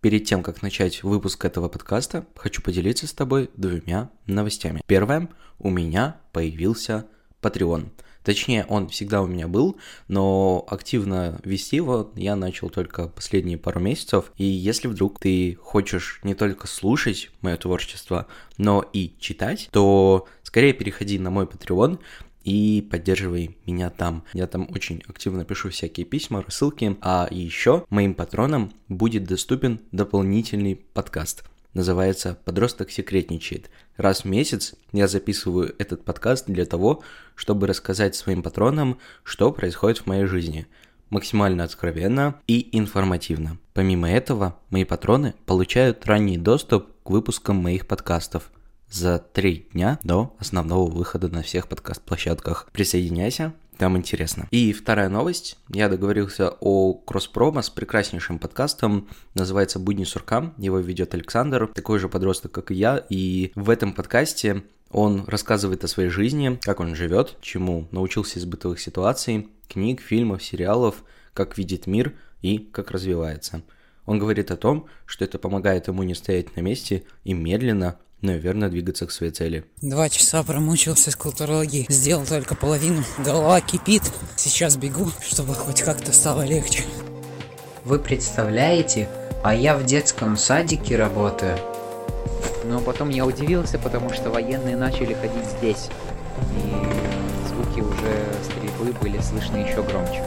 Перед тем, как начать выпуск этого подкаста, хочу поделиться с тобой двумя новостями. Первое, у меня появился Patreon. Точнее, он всегда у меня был, но активно вести его я начал только последние пару месяцев. И если вдруг ты хочешь не только слушать мое творчество, но и читать, то скорее переходи на мой Patreon и поддерживай меня там. Я там очень активно пишу всякие письма, рассылки, а еще моим патронам будет доступен дополнительный подкаст. Называется «Подросток секретничает». Раз в месяц я записываю этот подкаст для того, чтобы рассказать своим патронам, что происходит в моей жизни максимально откровенно и информативно. Помимо этого, мои патроны получают ранний доступ к выпускам моих подкастов – за три дня до основного выхода на всех подкаст-площадках. Присоединяйся, там интересно. И вторая новость. Я договорился о кросс-промо с прекраснейшим подкастом. Называется «Будни сурка». Его ведет Александр, такой же подросток, как и я. И в этом подкасте он рассказывает о своей жизни, как он живет, чему научился из бытовых ситуаций, книг, фильмов, сериалов, как видит мир и как развивается. Он говорит о том, что это помогает ему не стоять на месте и медленно, но и верно двигаться к своей цели. Два часа промучился с культурологией, сделал только половину, голова кипит. Сейчас бегу, чтобы хоть как-то стало легче. Вы представляете, а я в детском садике работаю. Но потом я удивился, потому что военные начали ходить здесь. И звуки уже стрельбы были слышны еще громче.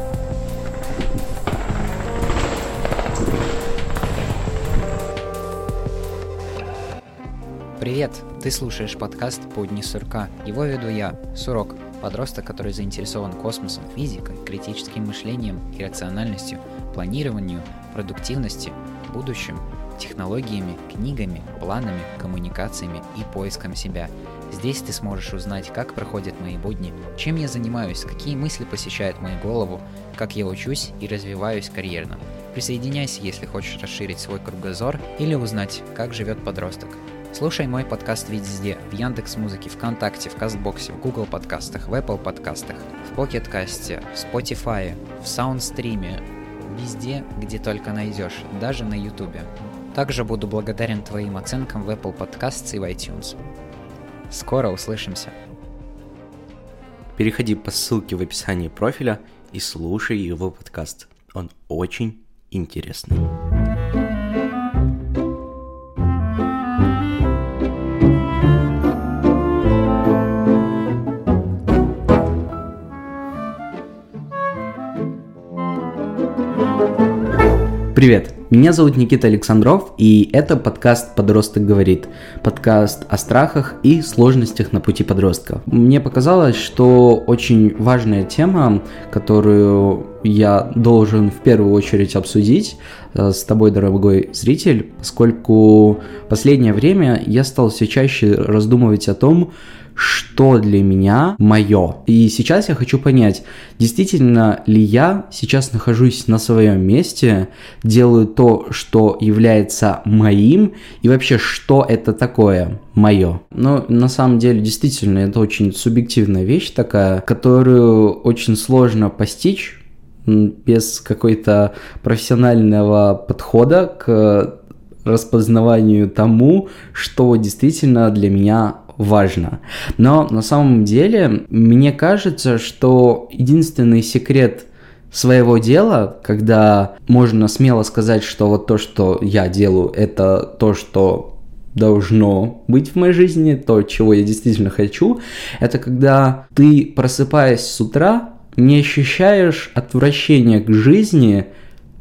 Привет! Ты слушаешь подкаст «Подни сурка». Его веду я, Сурок, подросток, который заинтересован космосом, физикой, критическим мышлением и рациональностью, планированию, продуктивностью, будущим, технологиями, книгами, планами, коммуникациями и поиском себя. Здесь ты сможешь узнать, как проходят мои будни, чем я занимаюсь, какие мысли посещают мою голову, как я учусь и развиваюсь карьерно. Присоединяйся, если хочешь расширить свой кругозор или узнать, как живет подросток. Слушай мой подкаст везде. В Яндекс Музыке, ВКонтакте, в Кастбоксе, в Google подкастах, в Apple подкастах, в Pocket Касте, в Spotify, в Саундстриме. Везде, где только найдешь, даже на Ютубе. Также буду благодарен твоим оценкам в Apple Podcasts и в iTunes. Скоро услышимся. Переходи по ссылке в описании профиля и слушай его подкаст. Он очень интересный. Привет, меня зовут Никита Александров, и это подкаст «Подросток говорит». Подкаст о страхах и сложностях на пути подростка. Мне показалось, что очень важная тема, которую я должен в первую очередь обсудить э, с тобой, дорогой зритель, поскольку последнее время я стал все чаще раздумывать о том, что для меня мое. И сейчас я хочу понять, действительно ли я сейчас нахожусь на своем месте, делаю то, что является моим, и вообще, что это такое мое. Но на самом деле, действительно, это очень субъективная вещь такая, которую очень сложно постичь без какой-то профессионального подхода к распознаванию тому, что действительно для меня важно. Но на самом деле, мне кажется, что единственный секрет своего дела, когда можно смело сказать, что вот то, что я делаю, это то, что должно быть в моей жизни, то, чего я действительно хочу, это когда ты, просыпаясь с утра, не ощущаешь отвращения к жизни,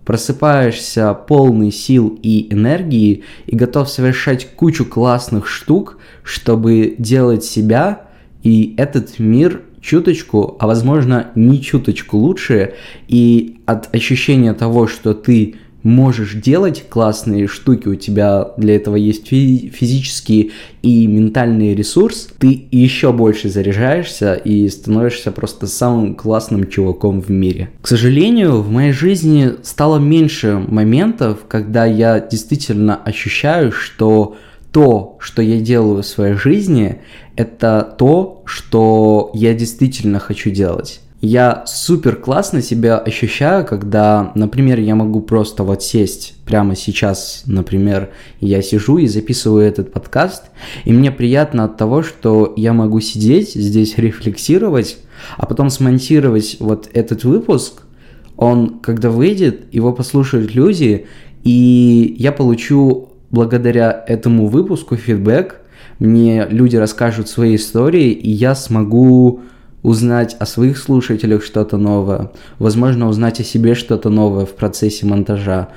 просыпаешься полный сил и энергии и готов совершать кучу классных штук, чтобы делать себя и этот мир чуточку, а возможно не чуточку лучше, и от ощущения того, что ты можешь делать классные штуки, у тебя для этого есть физический и ментальный ресурс, ты еще больше заряжаешься и становишься просто самым классным чуваком в мире. К сожалению, в моей жизни стало меньше моментов, когда я действительно ощущаю, что то, что я делаю в своей жизни, это то, что я действительно хочу делать. Я супер классно себя ощущаю, когда, например, я могу просто вот сесть прямо сейчас, например, я сижу и записываю этот подкаст, и мне приятно от того, что я могу сидеть здесь, рефлексировать, а потом смонтировать вот этот выпуск, он, когда выйдет, его послушают люди, и я получу благодаря этому выпуску фидбэк, мне люди расскажут свои истории, и я смогу узнать о своих слушателях что-то новое, возможно, узнать о себе что-то новое в процессе монтажа.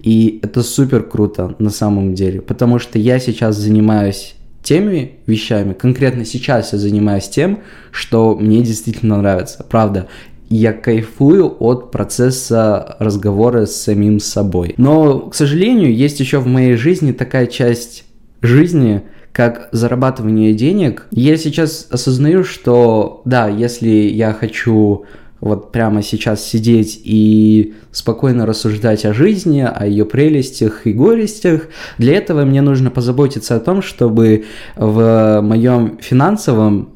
И это супер круто на самом деле, потому что я сейчас занимаюсь теми вещами, конкретно сейчас я занимаюсь тем, что мне действительно нравится, правда. Я кайфую от процесса разговора с самим собой. Но, к сожалению, есть еще в моей жизни такая часть жизни, как зарабатывание денег, я сейчас осознаю, что да, если я хочу вот прямо сейчас сидеть и спокойно рассуждать о жизни, о ее прелестях и горестях, для этого мне нужно позаботиться о том, чтобы в моем финансовом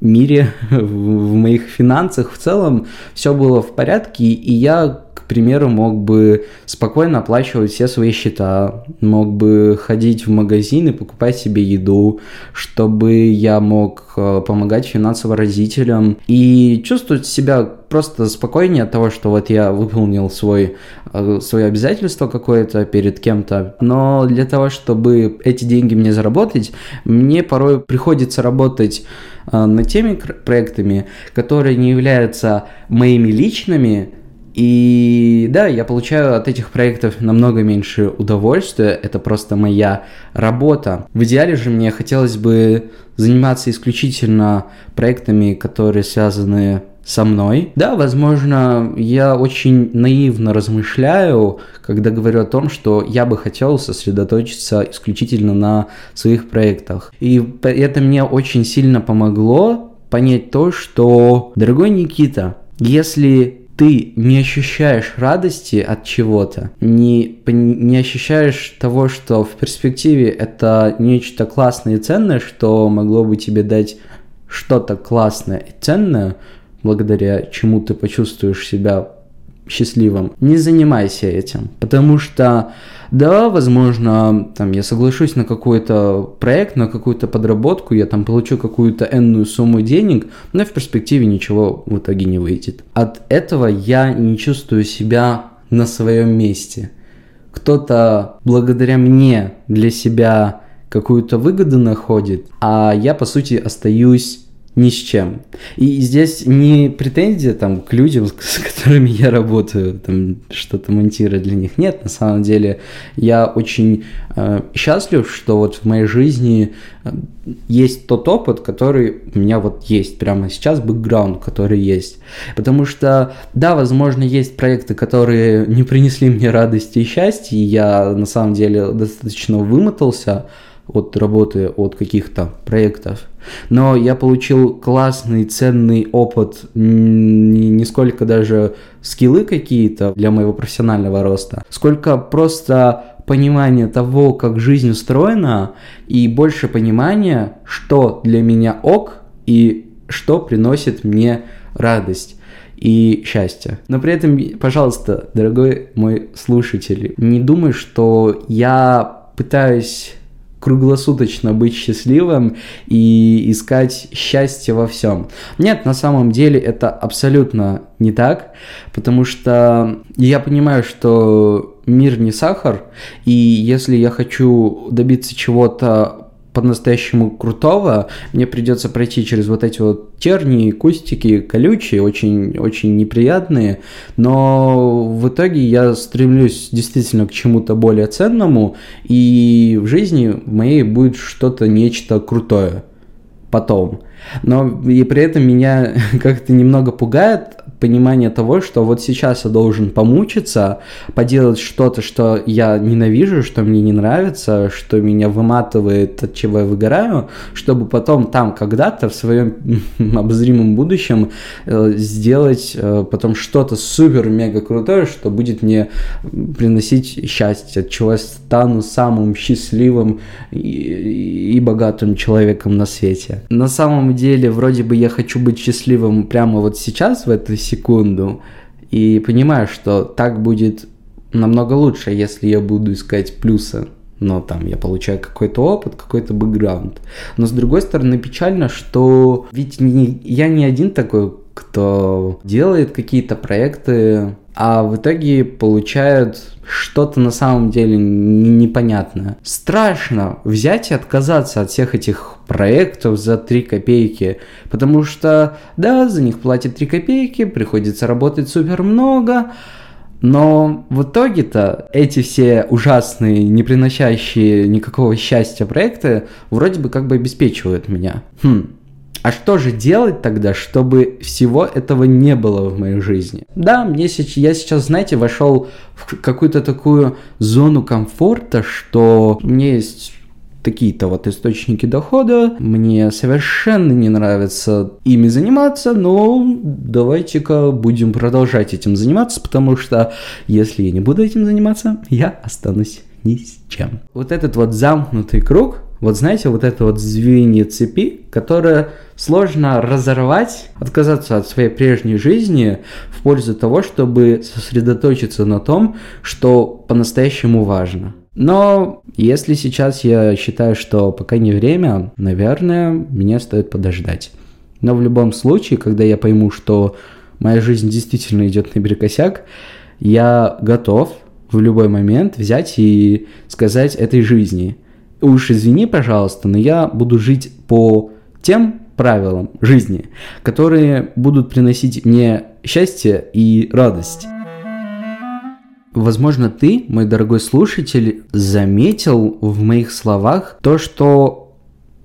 мире, в моих финансах в целом все было в порядке, и я примеру, мог бы спокойно оплачивать все свои счета, мог бы ходить в магазин и покупать себе еду, чтобы я мог э, помогать финансово родителям и чувствовать себя просто спокойнее от того, что вот я выполнил свой, э, свое обязательство какое-то перед кем-то. Но для того, чтобы эти деньги мне заработать, мне порой приходится работать э, над теми проектами, которые не являются моими личными, и да, я получаю от этих проектов намного меньше удовольствия, это просто моя работа. В идеале же мне хотелось бы заниматься исключительно проектами, которые связаны со мной. Да, возможно, я очень наивно размышляю, когда говорю о том, что я бы хотел сосредоточиться исключительно на своих проектах. И это мне очень сильно помогло понять то, что, дорогой Никита, если ты не ощущаешь радости от чего-то, не, не ощущаешь того, что в перспективе это нечто классное и ценное, что могло бы тебе дать что-то классное и ценное, благодаря чему ты почувствуешь себя счастливым, не занимайся этим, потому что да, возможно, там я соглашусь на какой-то проект, на какую-то подработку, я там получу какую-то энную сумму денег, но в перспективе ничего в итоге не выйдет. От этого я не чувствую себя на своем месте. Кто-то благодаря мне для себя какую-то выгоду находит, а я, по сути, остаюсь ни с чем. И здесь не претензия там к людям, с которыми я работаю, там что-то монтировать для них. Нет, на самом деле я очень э, счастлив, что вот в моей жизни э, есть тот опыт, который у меня вот есть прямо сейчас, бэкграунд, который есть. Потому что, да, возможно, есть проекты, которые не принесли мне радости и счастья, и я на самом деле достаточно вымотался, от работы, от каких-то проектов. Но я получил классный, ценный опыт, не сколько даже скиллы какие-то для моего профессионального роста, сколько просто понимание того, как жизнь устроена, и больше понимания, что для меня ок и что приносит мне радость и счастье. Но при этом, пожалуйста, дорогой мой слушатель, не думай, что я пытаюсь круглосуточно быть счастливым и искать счастье во всем. Нет, на самом деле это абсолютно не так, потому что я понимаю, что мир не сахар, и если я хочу добиться чего-то по-настоящему крутого, мне придется пройти через вот эти вот тернии, кустики, колючие, очень, очень неприятные, но в итоге я стремлюсь действительно к чему-то более ценному, и в жизни моей будет что-то, нечто крутое потом. Но и при этом меня как-то немного пугает понимание того, что вот сейчас я должен помучиться, поделать что-то, что я ненавижу, что мне не нравится, что меня выматывает, от чего я выгораю, чтобы потом там когда-то в своем обозримом будущем э, сделать э, потом что-то супер-мега крутое, что будет мне приносить счастье, от чего я стану самым счастливым и, и богатым человеком на свете. На самом деле, вроде бы я хочу быть счастливым прямо вот сейчас, в эту секунду, и понимаю, что так будет намного лучше, если я буду искать плюсы. Но там я получаю какой-то опыт, какой-то бэкграунд. Но с другой стороны, печально, что ведь не, я не один такой, кто делает какие-то проекты, а в итоге получают что-то на самом деле непонятное. Страшно взять и отказаться от всех этих проектов за 3 копейки, потому что, да, за них платят 3 копейки, приходится работать супер много, но в итоге-то эти все ужасные, не приносящие никакого счастья проекты вроде бы как бы обеспечивают меня. Хм, а что же делать тогда, чтобы всего этого не было в моей жизни? Да, мне сейчас, я сейчас, знаете, вошел в какую-то такую зону комфорта, что у меня есть такие-то вот источники дохода, мне совершенно не нравится ими заниматься, но давайте-ка будем продолжать этим заниматься, потому что если я не буду этим заниматься, я останусь ни с чем. Вот этот вот замкнутый круг, вот знаете, вот это вот звенья цепи, которое сложно разорвать, отказаться от своей прежней жизни в пользу того, чтобы сосредоточиться на том, что по-настоящему важно. Но если сейчас я считаю, что пока не время, наверное, мне стоит подождать. Но в любом случае, когда я пойму, что моя жизнь действительно идет наперекосяк, я готов в любой момент взять и сказать этой жизни – уж извини, пожалуйста, но я буду жить по тем правилам жизни, которые будут приносить мне счастье и радость. Возможно, ты, мой дорогой слушатель, заметил в моих словах то, что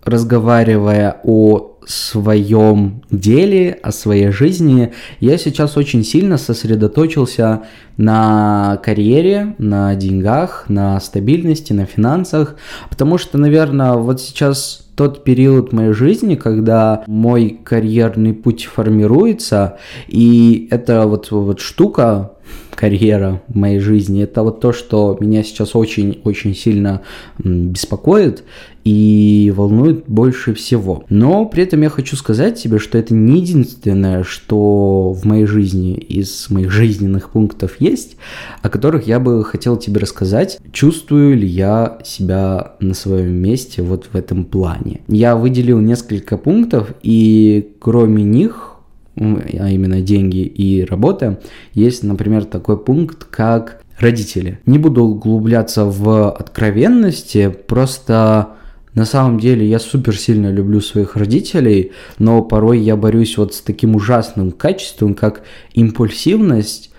разговаривая о своем деле, о своей жизни, я сейчас очень сильно сосредоточился на карьере, на деньгах, на стабильности, на финансах, потому что, наверное, вот сейчас тот период моей жизни, когда мой карьерный путь формируется, и это вот, вот штука, карьера в моей жизни, это вот то, что меня сейчас очень-очень сильно беспокоит, и волнует больше всего. Но при этом я хочу сказать тебе, что это не единственное, что в моей жизни из моих жизненных пунктов есть, о которых я бы хотел тебе рассказать, чувствую ли я себя на своем месте вот в этом плане. Я выделил несколько пунктов, и кроме них а именно деньги и работа, есть, например, такой пункт, как родители. Не буду углубляться в откровенности, просто на самом деле я супер сильно люблю своих родителей, но порой я борюсь вот с таким ужасным качеством, как импульсивность.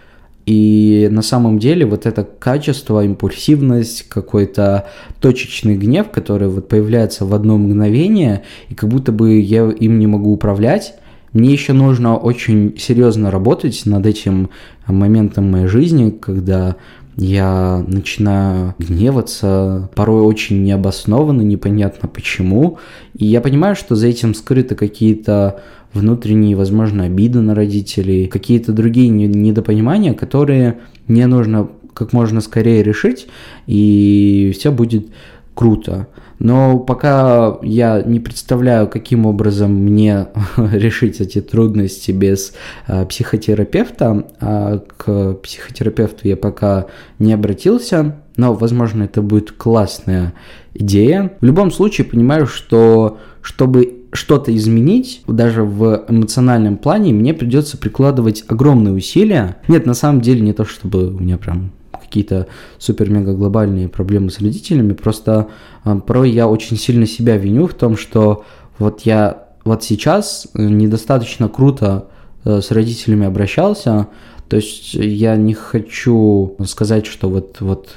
И на самом деле вот это качество, импульсивность, какой-то точечный гнев, который вот появляется в одно мгновение, и как будто бы я им не могу управлять, мне еще нужно очень серьезно работать над этим моментом моей жизни, когда я начинаю гневаться, порой очень необоснованно, непонятно почему. И я понимаю, что за этим скрыты какие-то внутренние, возможно, обиды на родителей, какие-то другие недопонимания, которые мне нужно как можно скорее решить, и все будет круто. Но пока я не представляю, каким образом мне решить эти трудности без э, психотерапевта, а к психотерапевту я пока не обратился, но, возможно, это будет классная идея. В любом случае, понимаю, что чтобы что-то изменить, даже в эмоциональном плане, мне придется прикладывать огромные усилия. Нет, на самом деле не то, чтобы у меня прям какие-то супер-мега глобальные проблемы с родителями, просто э, порой я очень сильно себя виню в том, что вот я вот сейчас недостаточно круто э, с родителями обращался, то есть я не хочу сказать, что вот, вот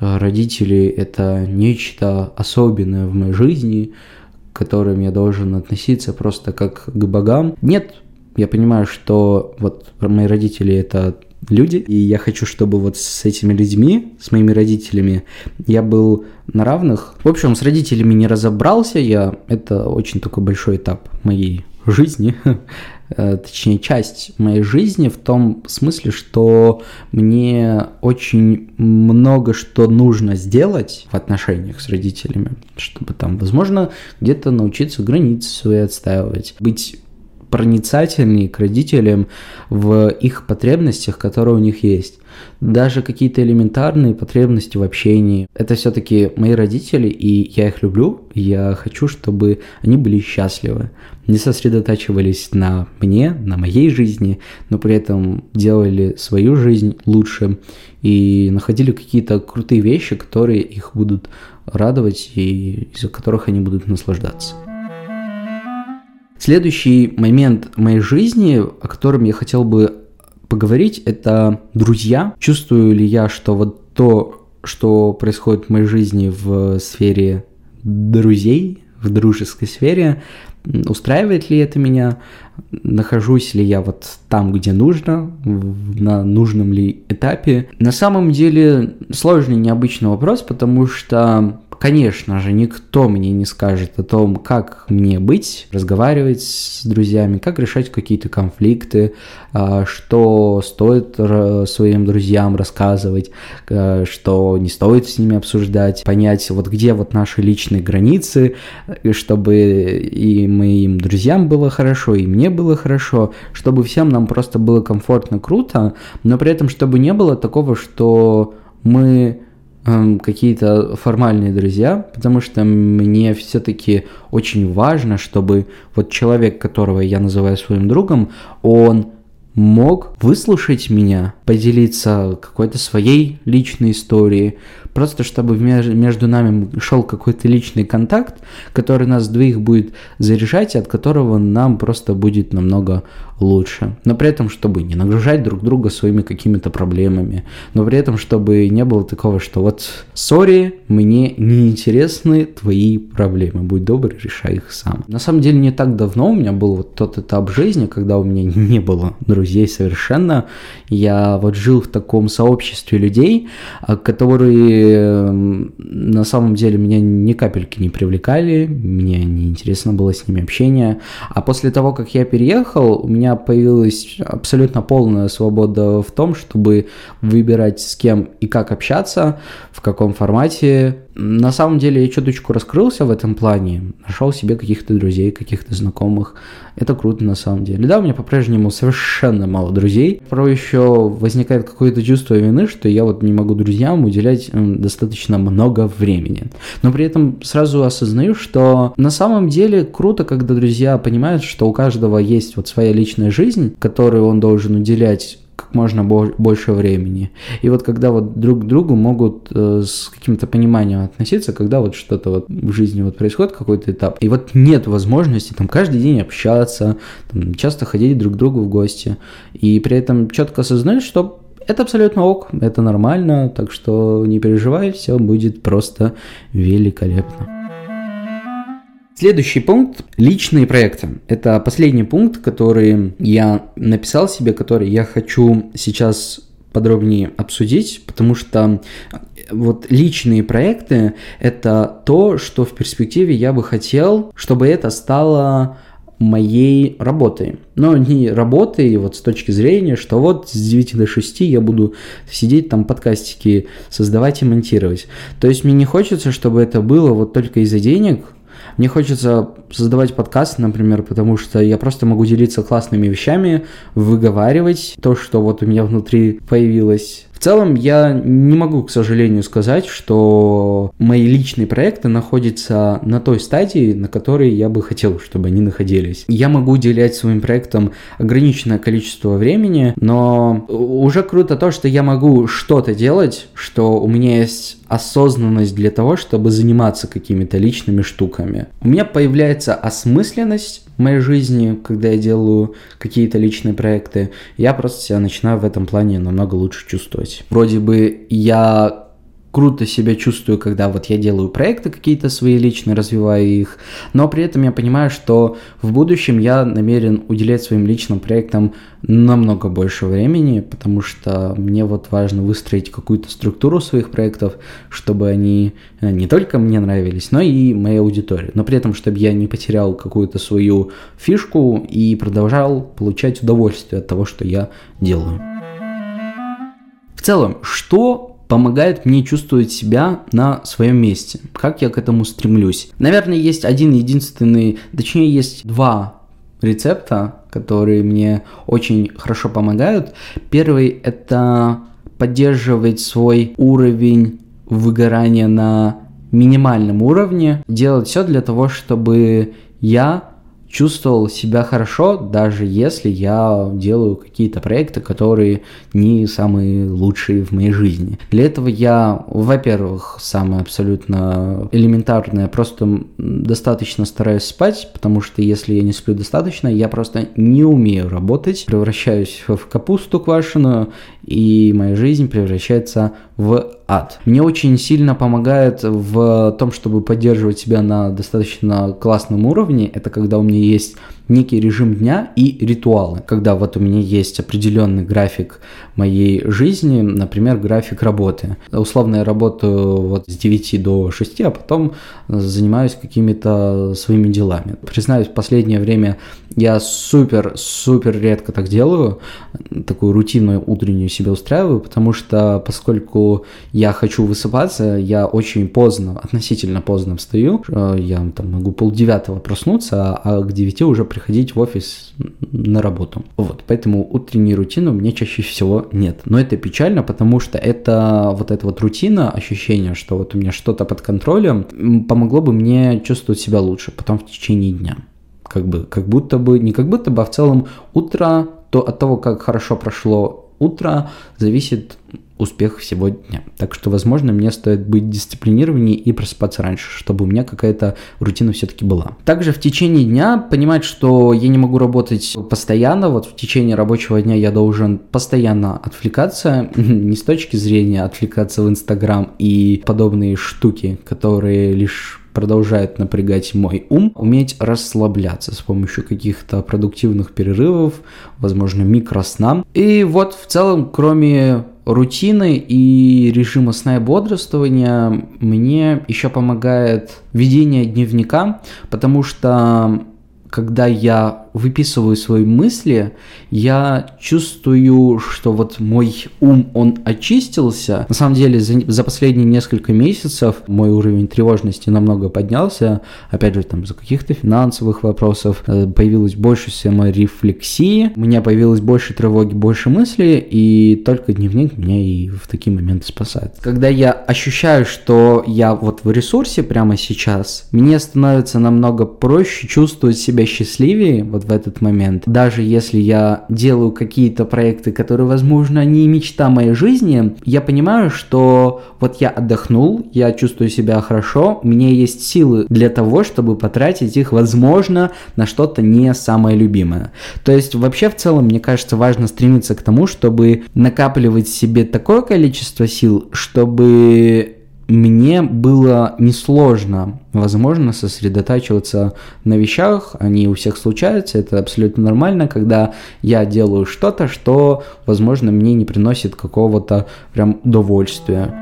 э, родители это нечто особенное в моей жизни, к которым я должен относиться просто как к богам. Нет, Я понимаю, что вот мои родители это люди, и я хочу, чтобы вот с этими людьми, с моими родителями, я был на равных. В общем, с родителями не разобрался я, это очень такой большой этап моей жизни, э, точнее, часть моей жизни в том смысле, что мне очень много что нужно сделать в отношениях с родителями, чтобы там, возможно, где-то научиться границы свои отстаивать, быть проницательнее к родителям в их потребностях, которые у них есть. Даже какие-то элементарные потребности в общении. Это все-таки мои родители, и я их люблю. Я хочу, чтобы они были счастливы. Не сосредотачивались на мне, на моей жизни, но при этом делали свою жизнь лучше и находили какие-то крутые вещи, которые их будут радовать и из-за которых они будут наслаждаться. Следующий момент моей жизни, о котором я хотел бы поговорить, это друзья. Чувствую ли я, что вот то, что происходит в моей жизни в сфере друзей, в дружеской сфере, устраивает ли это меня, нахожусь ли я вот там, где нужно, на нужном ли этапе. На самом деле сложный, необычный вопрос, потому что конечно же, никто мне не скажет о том, как мне быть, разговаривать с друзьями, как решать какие-то конфликты, а, что стоит своим друзьям рассказывать, а, что не стоит с ними обсуждать, понять, вот где вот наши личные границы, чтобы и моим друзьям было хорошо, и мне было хорошо, чтобы всем нам просто было комфортно, круто, но при этом чтобы не было такого, что мы какие-то формальные друзья, потому что мне все-таки очень важно, чтобы вот человек, которого я называю своим другом, он мог выслушать меня, поделиться какой-то своей личной историей, просто чтобы между нами шел какой-то личный контакт, который нас двоих будет заряжать, от которого нам просто будет намного лучше. Но при этом, чтобы не нагружать друг друга своими какими-то проблемами, но при этом, чтобы не было такого, что вот, сори, мне не интересны твои проблемы, будь добр, решай их сам. На самом деле, не так давно у меня был вот тот этап жизни, когда у меня не было друзей совершенно. Я вот жил в таком сообществе людей, а, которые на самом деле меня ни капельки не привлекали, мне не интересно было с ними общение. А после того, как я переехал, у меня появилась абсолютно полная свобода в том, чтобы выбирать с кем и как общаться, в каком формате, на самом деле я чуточку раскрылся в этом плане, нашел себе каких-то друзей, каких-то знакомых. Это круто на самом деле. Да, у меня по-прежнему совершенно мало друзей. Порой еще возникает какое-то чувство вины, что я вот не могу друзьям уделять достаточно много времени. Но при этом сразу осознаю, что на самом деле круто, когда друзья понимают, что у каждого есть вот своя личная жизнь, которой он должен уделять как можно больше времени. И вот когда вот друг к другу могут э, с каким-то пониманием относиться, когда вот что-то вот в жизни вот происходит, какой-то этап, и вот нет возможности там каждый день общаться, там, часто ходить друг к другу в гости, и при этом четко осознать, что это абсолютно ок, это нормально, так что не переживай, все будет просто великолепно. Следующий пункт – личные проекты. Это последний пункт, который я написал себе, который я хочу сейчас подробнее обсудить, потому что вот личные проекты – это то, что в перспективе я бы хотел, чтобы это стало моей работой. Но не работой вот с точки зрения, что вот с 9 до 6 я буду сидеть там подкастики создавать и монтировать. То есть мне не хочется, чтобы это было вот только из-за денег, мне хочется создавать подкаст, например, потому что я просто могу делиться классными вещами, выговаривать то, что вот у меня внутри появилось в целом я не могу, к сожалению, сказать, что мои личные проекты находятся на той стадии, на которой я бы хотел, чтобы они находились. Я могу уделять своим проектам ограниченное количество времени, но уже круто то, что я могу что-то делать, что у меня есть осознанность для того, чтобы заниматься какими-то личными штуками. У меня появляется осмысленность в моей жизни, когда я делаю какие-то личные проекты. Я просто себя начинаю в этом плане намного лучше чувствовать. Вроде бы я круто себя чувствую, когда вот я делаю проекты какие-то свои личные, развиваю их, но при этом я понимаю, что в будущем я намерен уделять своим личным проектам намного больше времени, потому что мне вот важно выстроить какую-то структуру своих проектов, чтобы они э, не только мне нравились, но и моей аудитории, но при этом, чтобы я не потерял какую-то свою фишку и продолжал получать удовольствие от того, что я делаю. В целом, что помогает мне чувствовать себя на своем месте. Как я к этому стремлюсь? Наверное, есть один единственный, точнее, есть два рецепта, которые мне очень хорошо помогают. Первый – это поддерживать свой уровень выгорания на минимальном уровне, делать все для того, чтобы я чувствовал себя хорошо, даже если я делаю какие-то проекты, которые не самые лучшие в моей жизни. Для этого я, во-первых, самое абсолютно элементарное, просто достаточно стараюсь спать, потому что если я не сплю достаточно, я просто не умею работать, превращаюсь в капусту квашеную, и моя жизнь превращается в ад. Мне очень сильно помогает в том, чтобы поддерживать себя на достаточно классном уровне, это когда у меня есть некий режим дня и ритуалы. Когда вот у меня есть определенный график моей жизни, например, график работы. Условно я работаю вот с 9 до 6, а потом занимаюсь какими-то своими делами. Признаюсь, в последнее время я супер-супер редко так делаю, такую рутинную утреннюю себе устраиваю, потому что поскольку я хочу высыпаться, я очень поздно, относительно поздно встаю, я там могу полдевятого проснуться, а к 9 уже приходить в офис на работу. Вот, поэтому утренней рутины у меня чаще всего нет. Но это печально, потому что это вот эта вот рутина, ощущение, что вот у меня что-то под контролем, помогло бы мне чувствовать себя лучше потом в течение дня. Как бы, как будто бы, не как будто бы, а в целом утро, то от того, как хорошо прошло утро, зависит успех всего дня. Так что, возможно, мне стоит быть дисциплинированнее и просыпаться раньше, чтобы у меня какая-то рутина все-таки была. Также в течение дня понимать, что я не могу работать постоянно, вот в течение рабочего дня я должен постоянно отвлекаться, не с точки зрения отвлекаться в Инстаграм и подобные штуки, которые лишь продолжает напрягать мой ум, уметь расслабляться с помощью каких-то продуктивных перерывов, возможно, микросна. И вот в целом, кроме рутины и режима сна и бодрствования мне еще помогает ведение дневника, потому что когда я выписываю свои мысли, я чувствую, что вот мой ум, он очистился. На самом деле, за, за последние несколько месяцев мой уровень тревожности намного поднялся. Опять же, там, за каких-то финансовых вопросов э, появилось больше саморефлексии, у меня появилось больше тревоги, больше мыслей, и только дневник меня и в такие моменты спасает. Когда я ощущаю, что я вот в ресурсе прямо сейчас, мне становится намного проще чувствовать себя счастливее, вот в этот момент. Даже если я делаю какие-то проекты, которые, возможно, не мечта моей жизни, я понимаю, что вот я отдохнул, я чувствую себя хорошо, у меня есть силы для того, чтобы потратить их, возможно, на что-то не самое любимое. То есть вообще в целом, мне кажется, важно стремиться к тому, чтобы накапливать себе такое количество сил, чтобы мне было несложно, возможно, сосредотачиваться на вещах, они у всех случаются, это абсолютно нормально, когда я делаю что-то, что, возможно, мне не приносит какого-то прям удовольствия.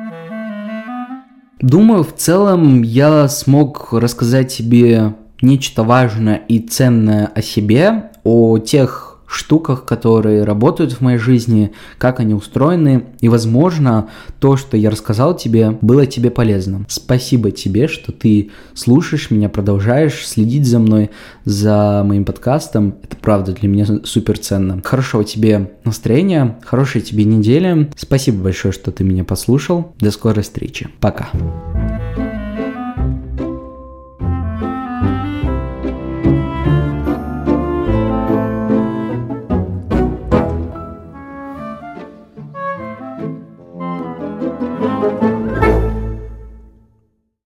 Думаю, в целом я смог рассказать тебе нечто важное и ценное о себе, о тех штуках, которые работают в моей жизни, как они устроены, и, возможно, то, что я рассказал тебе, было тебе полезно. Спасибо тебе, что ты слушаешь меня, продолжаешь следить за мной, за моим подкастом. Это правда для меня супер ценно. Хорошего тебе настроения, хорошей тебе недели. Спасибо большое, что ты меня послушал. До скорой встречи. Пока.